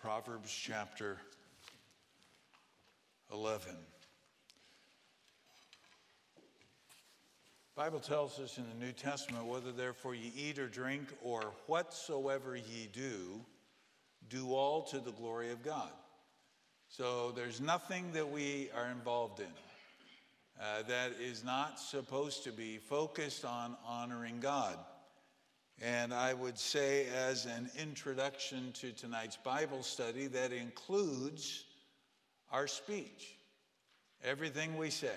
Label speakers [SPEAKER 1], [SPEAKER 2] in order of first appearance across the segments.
[SPEAKER 1] Proverbs chapter 11. Bible tells us in the New Testament whether therefore ye eat or drink or whatsoever ye do, do all to the glory of God. So there's nothing that we are involved in uh, that is not supposed to be focused on honoring God. And I would say, as an introduction to tonight's Bible study, that includes our speech, everything we say.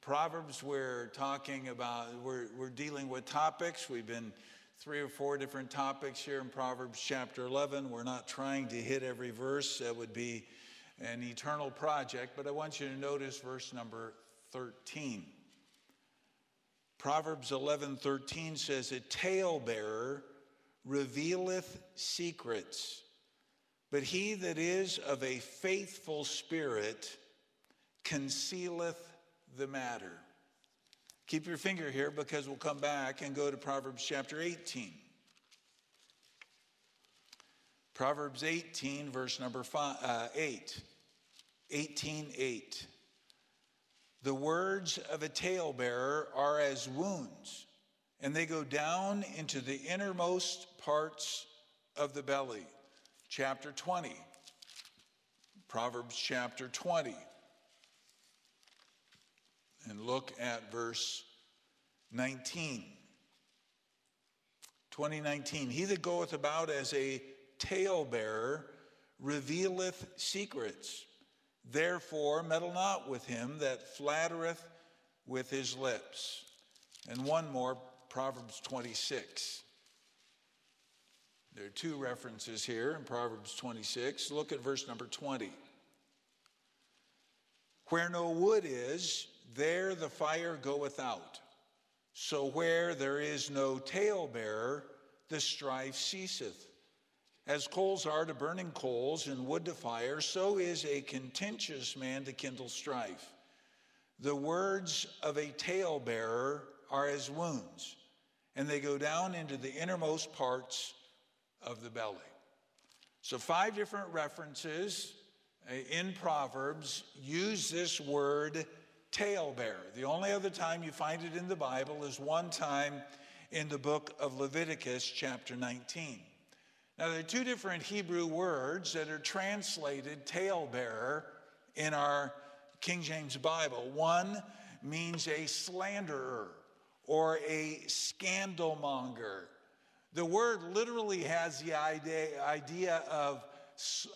[SPEAKER 1] Proverbs, we're talking about, we're, we're dealing with topics. We've been three or four different topics here in Proverbs chapter 11. We're not trying to hit every verse, that would be an eternal project, but I want you to notice verse number 13. Proverbs 11:13 says a talebearer revealeth secrets but he that is of a faithful spirit concealeth the matter. Keep your finger here because we'll come back and go to Proverbs chapter 18. Proverbs 18, verse number five, uh, 8. 18, 8. The words of a talebearer are as wounds, and they go down into the innermost parts of the belly. Chapter 20. Proverbs chapter 20. And look at verse 19. 2019. He that goeth about as a talebearer revealeth secrets. Therefore, meddle not with him that flattereth with his lips. And one more, Proverbs 26. There are two references here in Proverbs 26. Look at verse number 20. Where no wood is, there the fire goeth out. So where there is no talebearer, the strife ceaseth. As coals are to burning coals and wood to fire, so is a contentious man to kindle strife. The words of a talebearer are as wounds, and they go down into the innermost parts of the belly. So, five different references uh, in Proverbs use this word talebearer. The only other time you find it in the Bible is one time in the book of Leviticus, chapter 19. Now, there are two different Hebrew words that are translated talebearer in our King James Bible. One means a slanderer or a scandalmonger. The word literally has the idea, idea of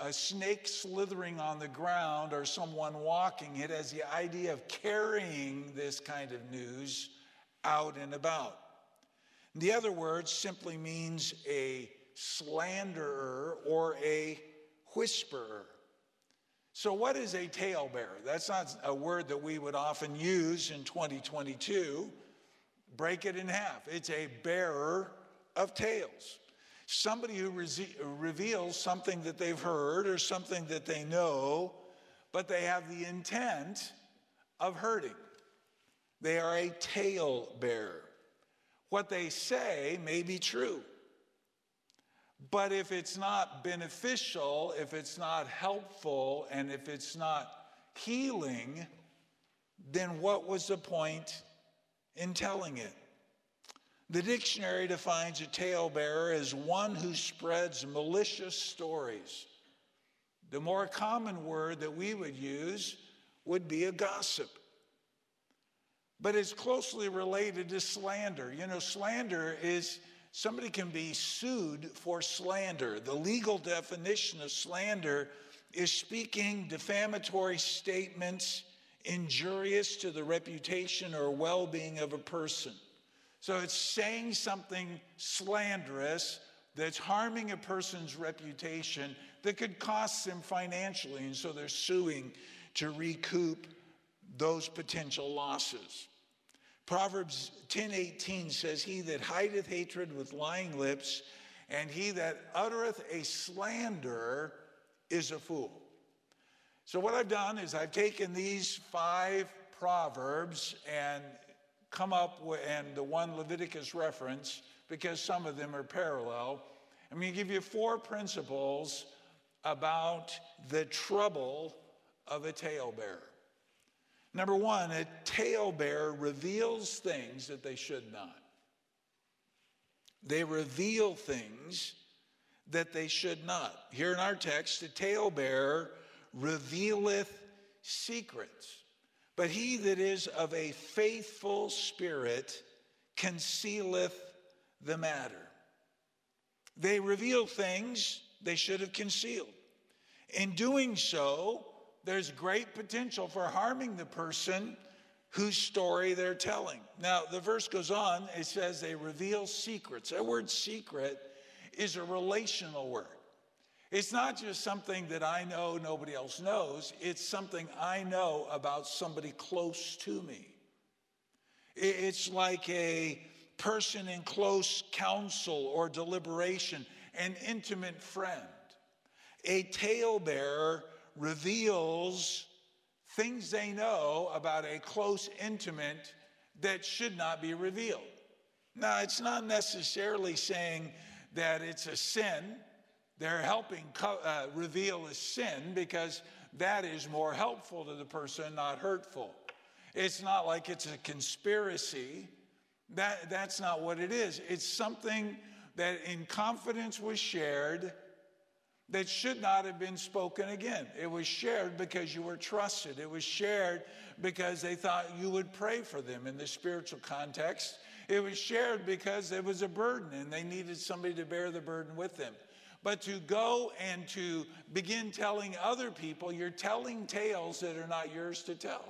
[SPEAKER 1] a snake slithering on the ground or someone walking. It has the idea of carrying this kind of news out and about. The other word simply means a slanderer or a whisperer. So, what is a talebearer? That's not a word that we would often use in 2022. Break it in half. It's a bearer of tales. Somebody who re- reveals something that they've heard or something that they know, but they have the intent of hurting. They are a tale bearer. What they say may be true. But if it's not beneficial, if it's not helpful, and if it's not healing, then what was the point in telling it? The dictionary defines a talebearer as one who spreads malicious stories. The more common word that we would use would be a gossip. But it's closely related to slander. You know, slander is somebody can be sued for slander. The legal definition of slander is speaking defamatory statements injurious to the reputation or well being of a person. So it's saying something slanderous that's harming a person's reputation that could cost them financially. And so they're suing to recoup those potential losses. Proverbs 10:18 says, He that hideth hatred with lying lips, and he that uttereth a slander is a fool. So, what I've done is I've taken these five proverbs and come up with, and the one Leviticus reference, because some of them are parallel, I'm going to give you four principles about the trouble of a talebearer. Number one, a talebearer reveals things that they should not. They reveal things that they should not. Here in our text, the talebearer revealeth secrets, but he that is of a faithful spirit concealeth the matter. They reveal things they should have concealed. In doing so, there's great potential for harming the person whose story they're telling. Now, the verse goes on, it says they reveal secrets. That word secret is a relational word. It's not just something that I know nobody else knows, it's something I know about somebody close to me. It's like a person in close counsel or deliberation, an intimate friend. A talebearer reveals things they know about a close intimate that should not be revealed. Now, it's not necessarily saying that it's a sin. They're helping co- uh, reveal a sin because that is more helpful to the person, not hurtful. It's not like it's a conspiracy. That, that's not what it is. It's something that in confidence was shared that should not have been spoken again. It was shared because you were trusted. It was shared because they thought you would pray for them in the spiritual context. It was shared because it was a burden and they needed somebody to bear the burden with them. But to go and to begin telling other people, you're telling tales that are not yours to tell.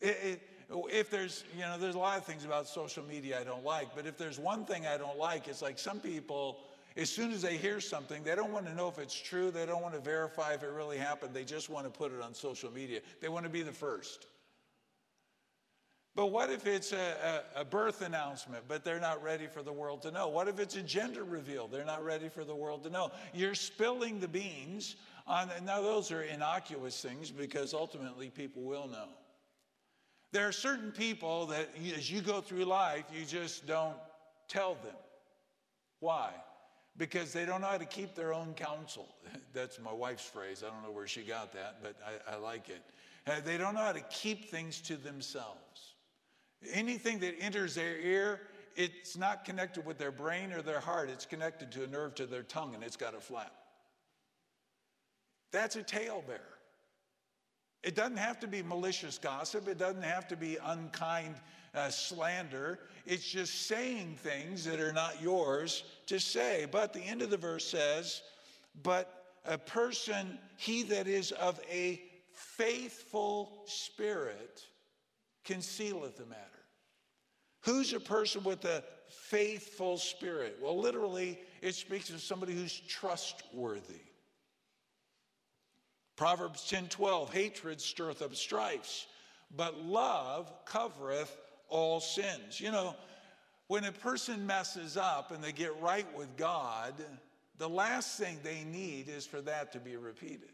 [SPEAKER 1] It, it, if there's, you know, there's a lot of things about social media I don't like, but if there's one thing I don't like, it's like some people, as soon as they hear something, they don't want to know if it's true, they don't want to verify if it really happened, they just want to put it on social media. They want to be the first. But what if it's a, a, a, birth announcement, but they're not ready for the world to know? What if it's a gender reveal? They're not ready for the world to know. You're spilling the beans on, now those are innocuous things because ultimately people will know. There are certain people that as you go through life, you just don't tell them. Why? Because they don't know how to keep their own counsel. That's my wife's phrase. I don't know where she got that, but I, I like it. Uh, they don't know how to keep things to themselves. Anything that enters their ear, it's not connected with their brain or their heart. It's connected to a nerve to their tongue and it's got a flap. That's a talebearer. It doesn't have to be malicious gossip, it doesn't have to be unkind uh, slander. It's just saying things that are not yours to say. But the end of the verse says, But a person, he that is of a faithful spirit, concealeth the matter. Who's a person with a faithful spirit? Well, literally, it speaks of somebody who's trustworthy. Proverbs 10 12, hatred stirreth up strifes, but love covereth all sins. You know, when a person messes up and they get right with God, the last thing they need is for that to be repeated.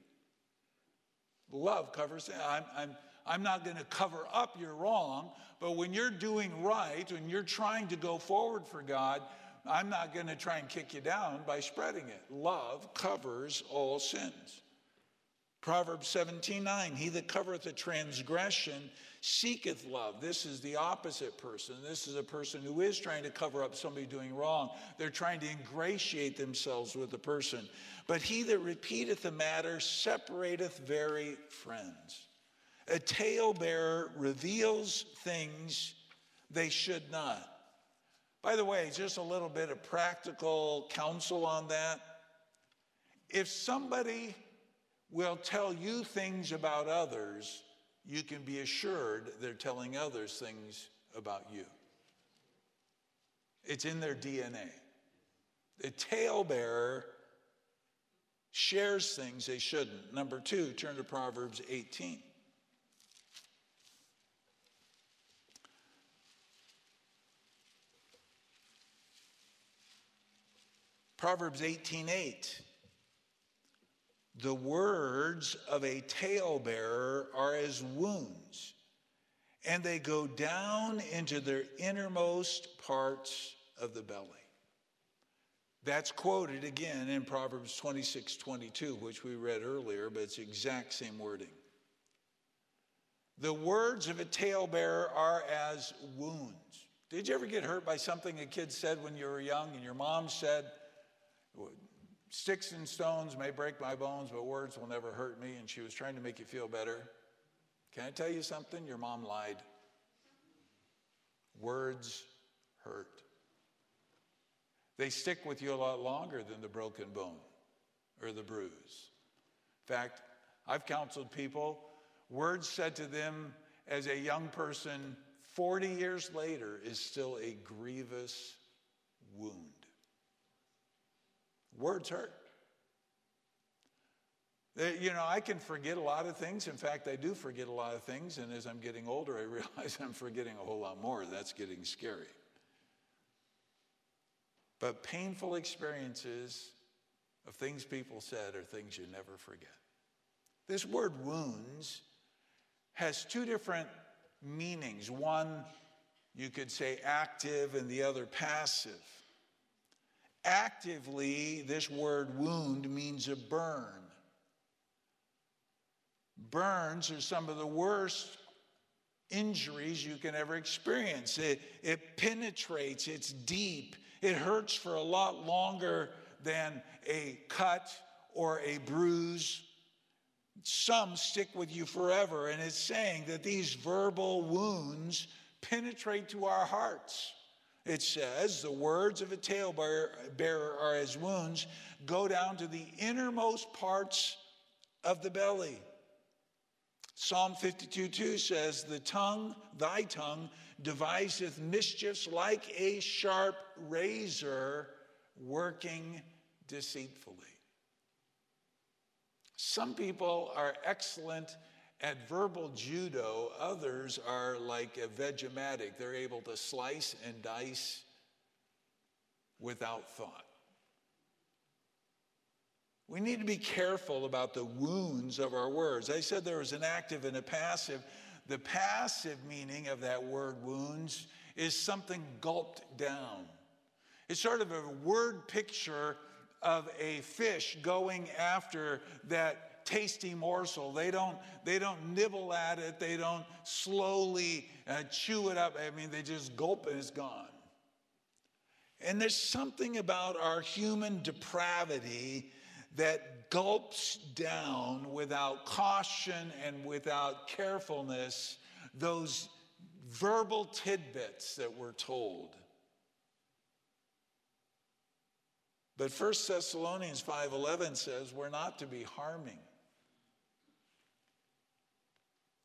[SPEAKER 1] Love covers, I'm, I'm, I'm not going to cover up your wrong, but when you're doing right, when you're trying to go forward for God, I'm not going to try and kick you down by spreading it. Love covers all sins. Proverbs 17 9, he that covereth a transgression seeketh love. This is the opposite person. This is a person who is trying to cover up somebody doing wrong. They're trying to ingratiate themselves with the person. But he that repeateth the matter separateth very friends. A talebearer reveals things they should not. By the way, just a little bit of practical counsel on that. If somebody will tell you things about others, you can be assured they're telling others things about you. It's in their DNA. The talebearer shares things they shouldn't. Number two, turn to Proverbs 18. Proverbs 18 8. The words of a talebearer are as wounds, and they go down into their innermost parts of the belly. That's quoted again in Proverbs 26 22, which we read earlier, but it's exact same wording. The words of a talebearer are as wounds. Did you ever get hurt by something a kid said when you were young and your mom said, Sticks and stones may break my bones, but words will never hurt me, and she was trying to make you feel better? Can I tell you something? Your mom lied. Words hurt. They stick with you a lot longer than the broken bone or the bruise. In fact, I've counseled people, words said to them as a young person 40 years later is still a grievous wound. Words hurt. You know, I can forget a lot of things. In fact, I do forget a lot of things. And as I'm getting older, I realize I'm forgetting a whole lot more. That's getting scary. But painful experiences of things people said are things you never forget. This word wounds has two different meanings. One, you could say active, and the other passive. Actively, this word wound means a burn. Burns are some of the worst injuries you can ever experience. It, it penetrates, it's deep, it hurts for a lot longer than a cut or a bruise. Some stick with you forever, and it's saying that these verbal wounds penetrate to our hearts. It says, the words of a talebearer are as wounds, go down to the innermost parts of the belly. Psalm 52 2 says, The tongue, thy tongue, deviseth mischiefs like a sharp razor working deceitfully. Some people are excellent at verbal judo, others are like a Vegematic. They're able to slice and dice without thought. We need to be careful about the wounds of our words. I said there was an active and a passive. The passive meaning of that word wounds is something gulped down. It's sort of a word picture of a fish going after that tasty morsel. They don't, they don't nibble at it, they don't slowly uh, chew it up. I mean, they just gulp and it's gone. And there's something about our human depravity that gulps down without caution and without carefulness those verbal tidbits that we're told. But 1 Thessalonians 5:11 says we're not to be harming.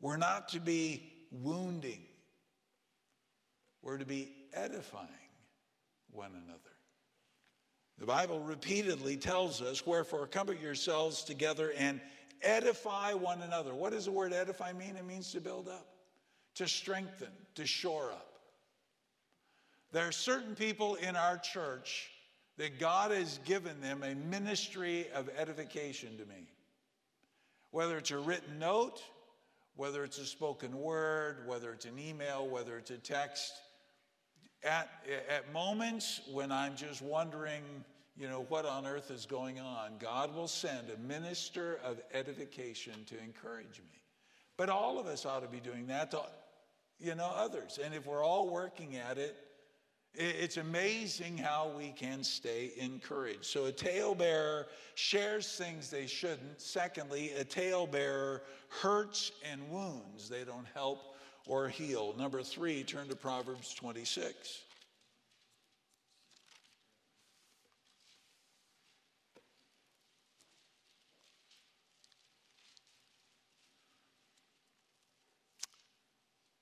[SPEAKER 1] We're not to be wounding. We're to be edifying one another. The Bible repeatedly tells us, wherefore, comfort yourselves together and edify one another. What does the word edify mean? It means to build up, to strengthen, to shore up. There are certain people in our church that God has given them a ministry of edification to me. Whether it's a written note, whether it's a spoken word, whether it's an email, whether it's a text, at, at moments when I'm just wondering, you know, what on earth is going on, God will send a minister of edification to encourage me. But all of us ought to be doing that to, you know, others. And if we're all working at it, it's amazing how we can stay encouraged. So a talebearer shares things they shouldn't. Secondly, a talebearer hurts and wounds. They don't help or heal. Number three, turn to Proverbs 26.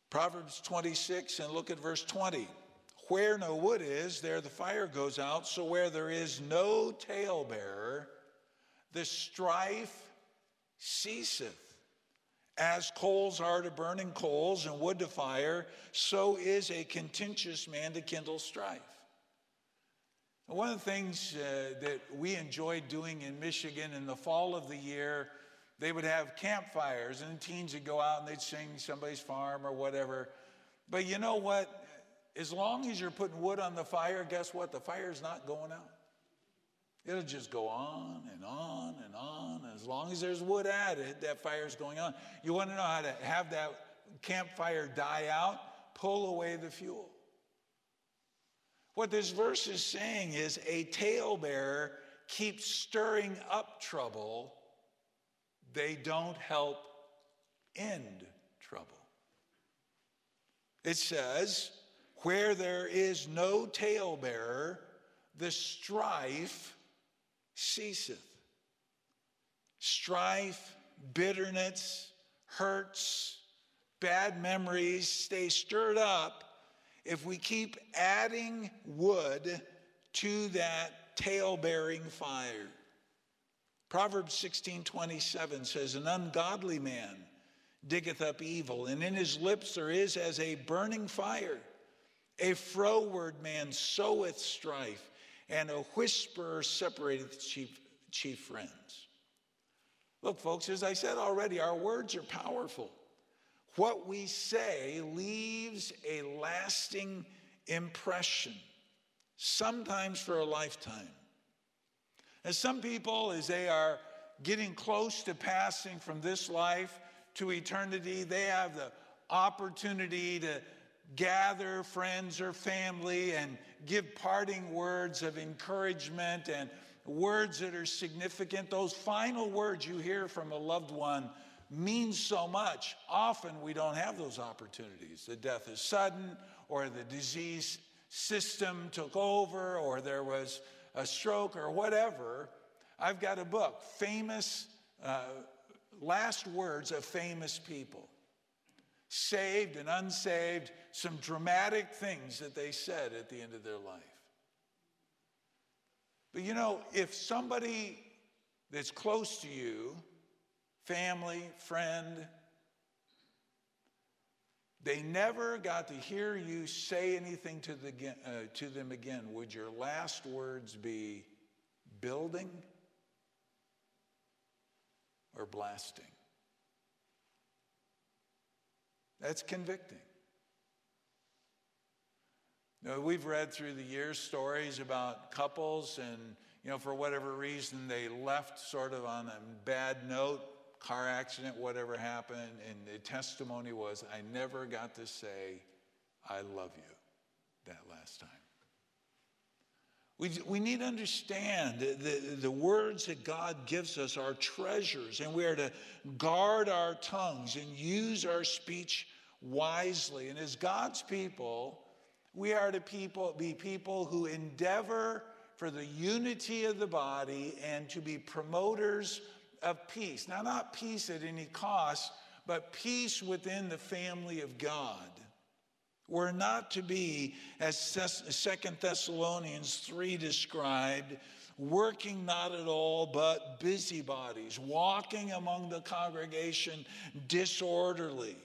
[SPEAKER 1] Proverbs 26, and look at verse 20. Where no wood is, there the fire goes out. So where there is no talebearer, the strife ceaseth. As coals are to burning coals and wood to fire, so is a contentious man to kindle strife. One of the things uh, that we enjoyed doing in Michigan in the fall of the year, they would have campfires and the teens would go out and they'd sing somebody's farm or whatever. But you know what? As long as you're putting wood on the fire, guess what? The fire's not going out. It'll just go on and on and on. As long as there's wood added, that fire's going on. You want to know how to have that campfire die out? Pull away the fuel. What this verse is saying is a talebearer keeps stirring up trouble, they don't help end trouble. It says, where there is no talebearer, the strife ceaseth. Strife, bitterness, hurts, bad memories stay stirred up if we keep adding wood to that tail bearing fire. Proverbs 16 27 says, An ungodly man diggeth up evil, and in his lips there is as a burning fire. A froward man soweth strife, and a whisperer separateth chief, chief friends. Look, folks, as I said already, our words are powerful. What we say leaves a lasting impression, sometimes for a lifetime. As some people, as they are getting close to passing from this life to eternity, they have the opportunity to gather friends or family and give parting words of encouragement and words that are significant. Those final words you hear from a loved one mean so much. Often we don't have those opportunities. The death is sudden, or the disease system took over, or there was a stroke, or whatever. I've got a book, Famous uh, Last Words of Famous People saved and unsaved, some dramatic things that they said at the end of their life. But you know, if somebody that's close to you, family, friend, they never got to hear you say anything to, the, uh, to them again, would your last words be building or blasting? That's convicting. We've read through the years stories about couples, and you know, for whatever reason, they left sort of on a bad note, car accident, whatever happened, and the testimony was, I never got to say, I love you that last time. We, we need to understand the, the, the words that God gives us are treasures, and we are to guard our tongues and use our speech wisely. And as God's people, we are to people, be people who endeavor for the unity of the body and to be promoters of peace. Now, not peace at any cost, but peace within the family of God. We're not to be, as Second Thessalonians 3 described, working not at all but busybodies, walking among the congregation disorderly.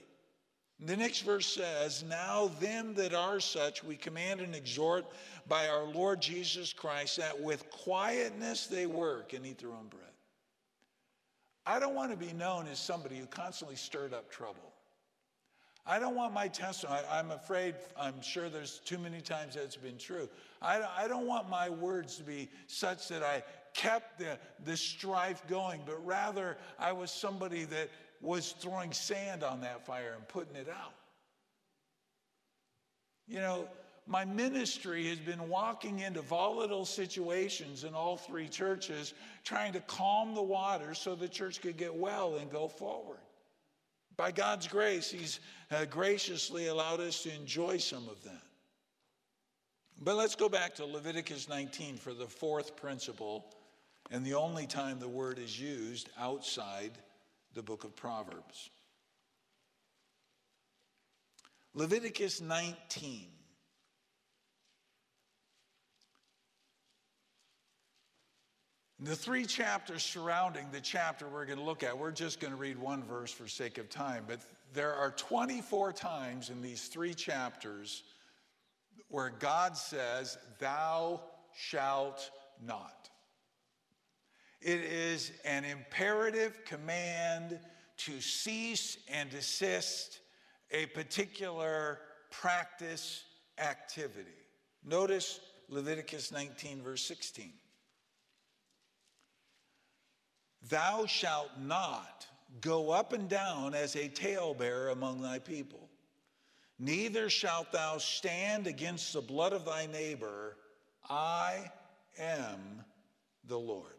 [SPEAKER 1] The next verse says, Now them that are such we command and exhort by our Lord Jesus Christ that with quietness they work and eat their own bread. I don't want to be known as somebody who constantly stirred up trouble. I don't want my testimony, I'm afraid, I'm sure there's too many times that's been true. I, I don't want my words to be such that I kept the, the strife going, but rather I was somebody that was throwing sand on that fire and putting it out. You know, my ministry has been walking into volatile situations in all three churches, trying to calm the water so the church could get well and go forward. By God's grace, He's uh, graciously allowed us to enjoy some of that. But let's go back to Leviticus 19 for the fourth principle and the only time the word is used outside the book of Proverbs. Leviticus 19. The three chapters surrounding the chapter we're going to look at, we're just going to read one verse for sake of time, but there are 24 times in these three chapters where God says, Thou shalt not. It is an imperative command to cease and desist a particular practice activity. Notice Leviticus 19, verse 16. Thou shalt not go up and down as a talebearer among thy people, neither shalt thou stand against the blood of thy neighbor. I am the Lord.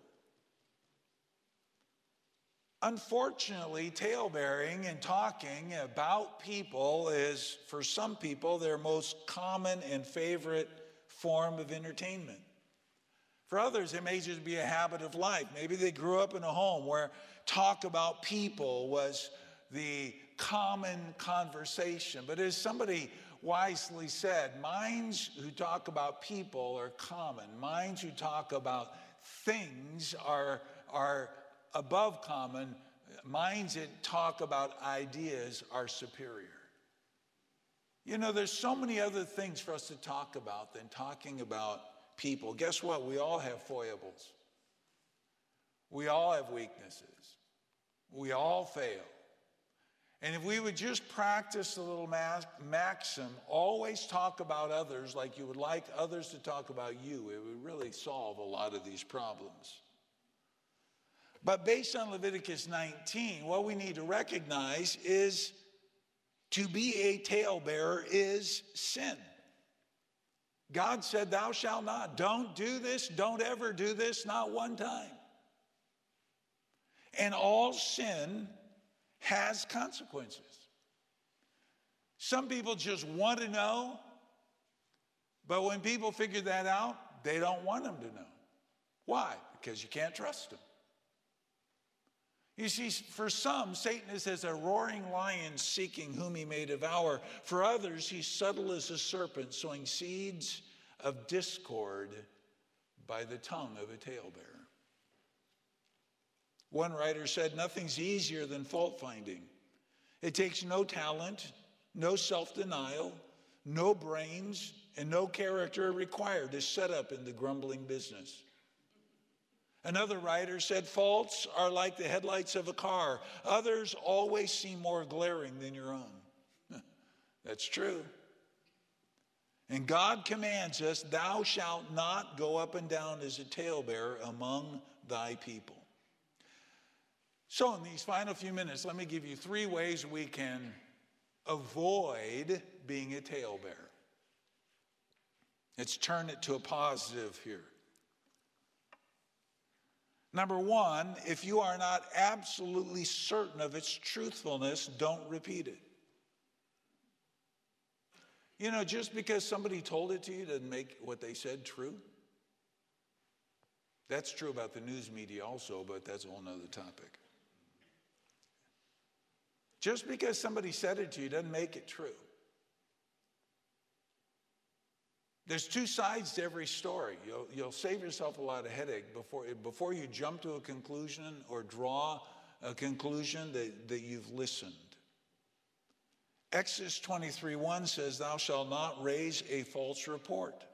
[SPEAKER 1] Unfortunately, talebearing and talking about people is, for some people, their most common and favorite form of entertainment. For others, it may just be a habit of life. Maybe they grew up in a home where talk about people was the common conversation. But as somebody wisely said, minds who talk about people are common, minds who talk about things are, are above common, minds that talk about ideas are superior. You know, there's so many other things for us to talk about than talking about people. Guess what? We all have foibles. We all have weaknesses. We all fail. And if we would just practice the little maxim, always talk about others like you would like others to talk about you, it would really solve a lot of these problems. But based on Leviticus 19, what we need to recognize is to be a talebearer is sin. God said, Thou shalt not. Don't do this. Don't ever do this, not one time. And all sin has consequences. Some people just want to know, but when people figure that out, they don't want them to know. Why? Because you can't trust them. You see, for some, Satan is as a roaring lion seeking whom he may devour. For others, he's subtle as a serpent, sowing seeds of discord by the tongue of a talebearer. One writer said, Nothing's easier than fault finding. It takes no talent, no self denial, no brains, and no character required to set up in the grumbling business. Another writer said, Faults are like the headlights of a car, others always seem more glaring than your own. That's true. And God commands us, Thou shalt not go up and down as a talebearer among thy people. So, in these final few minutes, let me give you three ways we can avoid being a talebearer. Let's turn it to a positive here. Number one, if you are not absolutely certain of its truthfulness, don't repeat it. You know, just because somebody told it to you doesn't make what they said true. That's true about the news media also, but that's a whole other topic. Just because somebody said it to you doesn't make it true. There's two sides to every story. You'll, you'll save yourself a lot of headache before, before you jump to a conclusion or draw a conclusion that, that you've listened. Exodus 23 1 says, Thou shalt not raise a false report.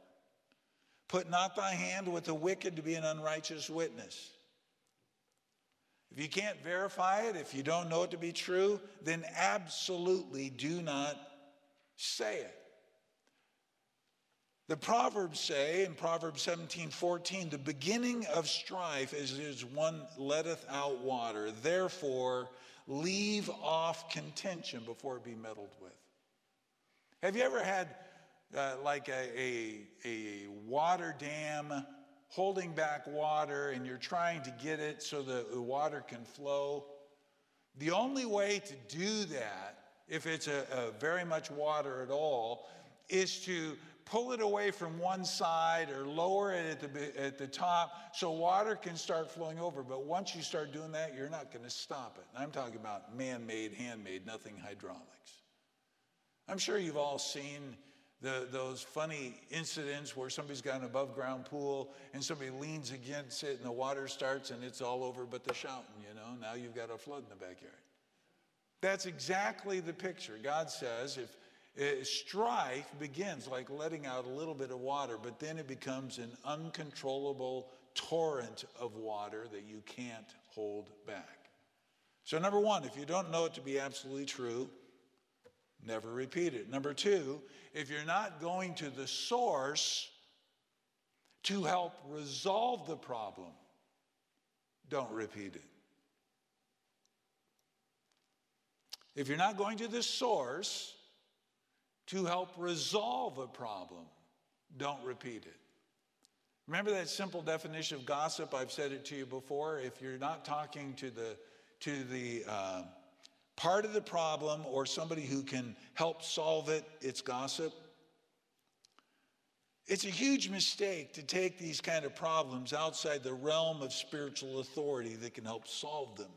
[SPEAKER 1] Put not thy hand with the wicked to be an unrighteous witness. If you can't verify it, if you don't know it to be true, then absolutely do not say it. The Proverbs say in Proverbs 17 14, the beginning of strife is, is one letteth out water. Therefore, leave off contention before it be meddled with. Have you ever had uh, like a, a, a water dam holding back water and you're trying to get it so that the water can flow? The only way to do that, if it's a, a very much water at all, is to pull it away from one side or lower it at the, at the top so water can start flowing over. But once you start doing that, you're not going to stop it. And I'm talking about man made, handmade, nothing hydraulics. I'm sure you've all seen the, those funny incidents where somebody's got an above ground pool and somebody leans against it and the water starts and it's all over but the shouting, you know. Now you've got a flood in the backyard. That's exactly the picture. God says if uh, strife begins like letting out a little bit of water, but then it becomes an uncontrollable torrent of water that you can't hold back. So, number one, if you don't know it to be absolutely true, never repeat it. Number two, if you're not going to the source to help resolve the problem, don't repeat it. If you're not going to the source, to help resolve a problem, don't repeat it. Remember that simple definition of gossip? I've said it to you before. If you're not talking to the to the uh, part of the problem or somebody who can help solve it, it's gossip. It's a huge mistake to take these kind of problems outside the realm of spiritual authority that can help solve them.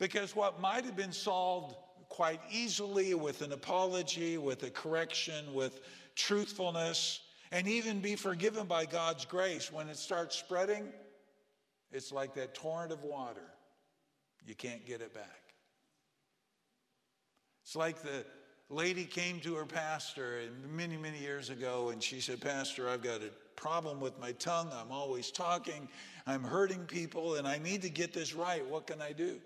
[SPEAKER 1] Because what might have been solved quite easily with an apology, with a correction, with truthfulness, and even be forgiven by God's grace, when it starts spreading, it's like that torrent of water. You can't get it back. It's like the lady came to her pastor many, many years ago, and she said, Pastor, I've got a problem with my tongue. I'm always talking. I'm hurting people, and I need to get this right. What can I do?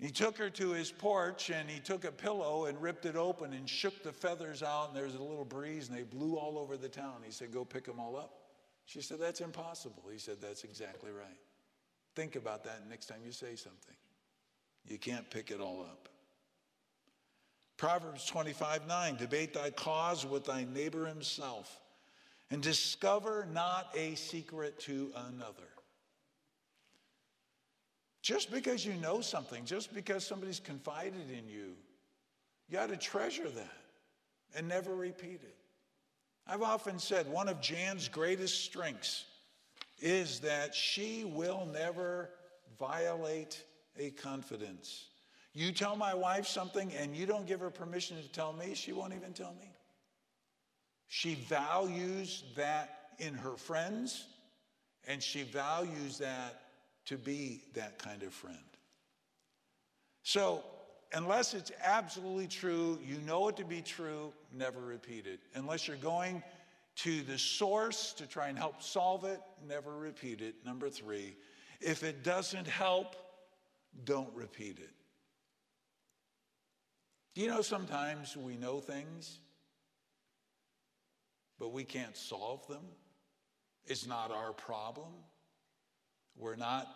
[SPEAKER 1] He took her to his porch and he took a pillow and ripped it open and shook the feathers out, and there was a little breeze, and they blew all over the town. He said, Go pick them all up. She said, That's impossible. He said, That's exactly right. Think about that next time you say something. You can't pick it all up. Proverbs 25 9 Debate thy cause with thy neighbor himself, and discover not a secret to another. Just because you know something, just because somebody's confided in you, you got to treasure that and never repeat it. I've often said one of Jan's greatest strengths is that she will never violate a confidence. You tell my wife something and you don't give her permission to tell me, she won't even tell me. She values that in her friends, and she values that to be that kind of friend. So, unless it's absolutely true, you know it to be true, never repeat it. Unless you're going to the source to try and help solve it, never repeat it. Number three, if it doesn't help, don't repeat it. Do you know sometimes we know things, but we can't solve them? It's not our problem. We're not,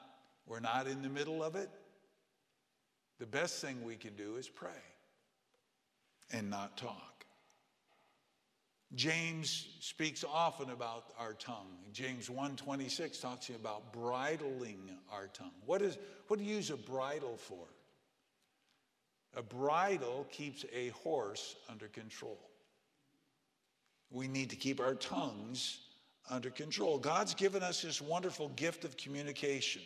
[SPEAKER 1] we're not in the middle of it. The best thing we can do is pray and not talk. James speaks often about our tongue. James 1:26 talks about bridling our tongue. What is what do you use a bridle for? A bridle keeps a horse under control. We need to keep our tongues under control. God's given us this wonderful gift of communication.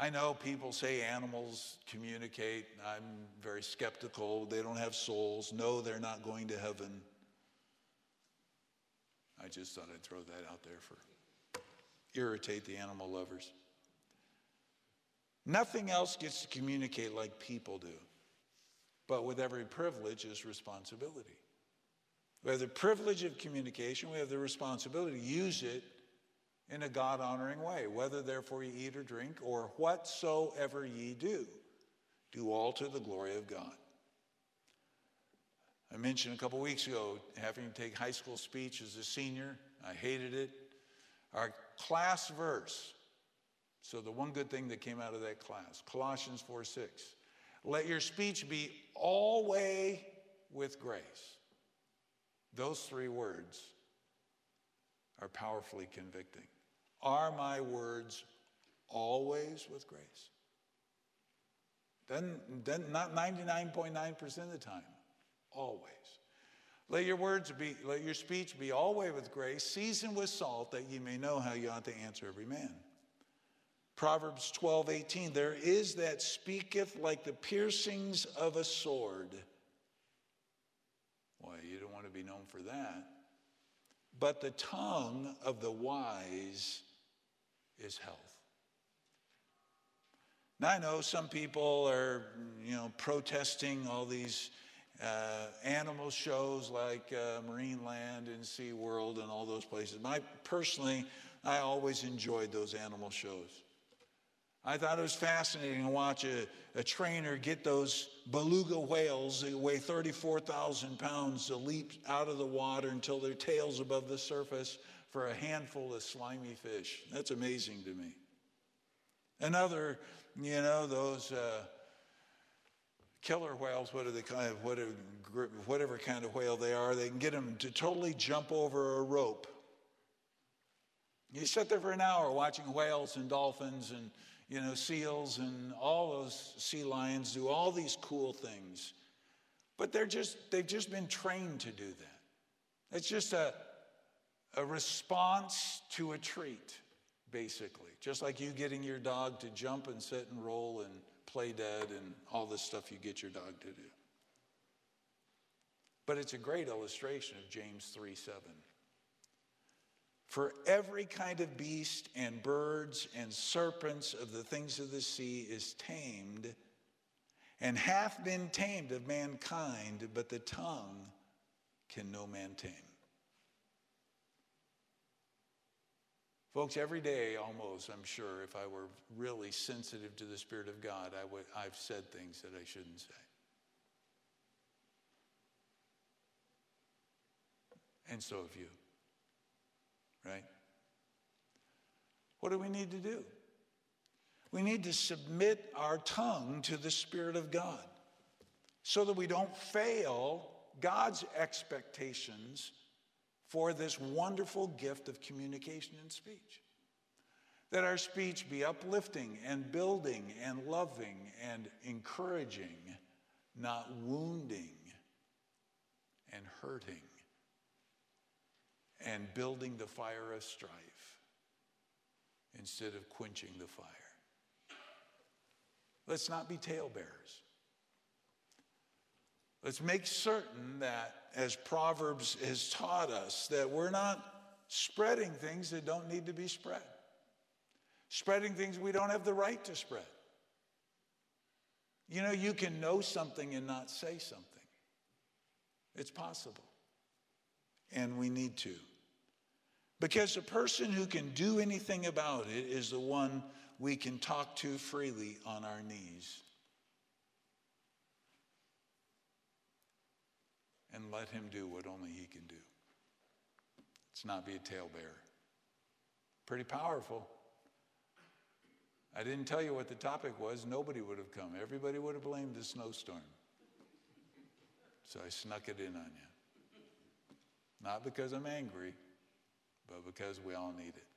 [SPEAKER 1] I know people say animals communicate. I'm very skeptical. They don't have souls. No, they're not going to heaven. I just thought I'd throw that out there for irritate the animal lovers. Nothing else gets to communicate like people do. But with every privilege is responsibility. We have the privilege of communication, we have the responsibility to use it in a God honoring way. Whether therefore ye eat or drink, or whatsoever ye do, do all to the glory of God. I mentioned a couple weeks ago having to take high school speech as a senior. I hated it. Our class verse. So, the one good thing that came out of that class Colossians 4 6. Let your speech be always with grace. Those three words are powerfully convicting. Are my words always with grace? Then, then not 99.9% of the time, always. Let your words be, let your speech be always with grace, seasoned with salt, that ye may know how you ought to answer every man. Proverbs 12, 18, there is that speaketh like the piercings of a sword why, you don't want to be known for that. But the tongue of the wise is health. Now, I know some people are, you know, protesting all these uh, animal shows like uh, Marineland and Sea World and all those places. My, personally, I always enjoyed those animal shows. I thought it was fascinating to watch a, a trainer get those beluga whales that weigh 34,000 pounds to leap out of the water until their tail's above the surface for a handful of slimy fish. That's amazing to me. Another, you know, those uh, killer whales, what are they kind of, whatever, whatever kind of whale they are, they can get them to totally jump over a rope. You sit there for an hour watching whales and dolphins and you know seals and all those sea lions do all these cool things. But they're just they've just been trained to do that. It's just a a response to a treat, basically. Just like you getting your dog to jump and sit and roll and play dead and all this stuff you get your dog to do. But it's a great illustration of James 3 7. For every kind of beast and birds and serpents of the things of the sea is tamed and hath been tamed of mankind, but the tongue can no man tame. Folks, every day almost, I'm sure, if I were really sensitive to the Spirit of God, I would, I've said things that I shouldn't say. And so have you right? What do we need to do? We need to submit our tongue to the Spirit of God so that we don't fail God's expectations for this wonderful gift of communication and speech. That our speech be uplifting and building and loving and encouraging, not wounding and hurting and building the fire of strife instead of quenching the fire. Let's not be talebearers. Let's make certain that, as Proverbs has taught us, that we're not spreading things that don't need to be spread, spreading things we don't have the right to spread. You know, you can know something and not say something. It's possible. And we need to. Because the person who can do anything about it is the one we can talk to freely on our knees. And let him do what only he can do. It's not be a talebearer. Pretty powerful. I didn't tell you what the topic was. Nobody would have come. Everybody would have blamed the snowstorm. So I snuck it in on you. Not because I'm angry but because we all need it.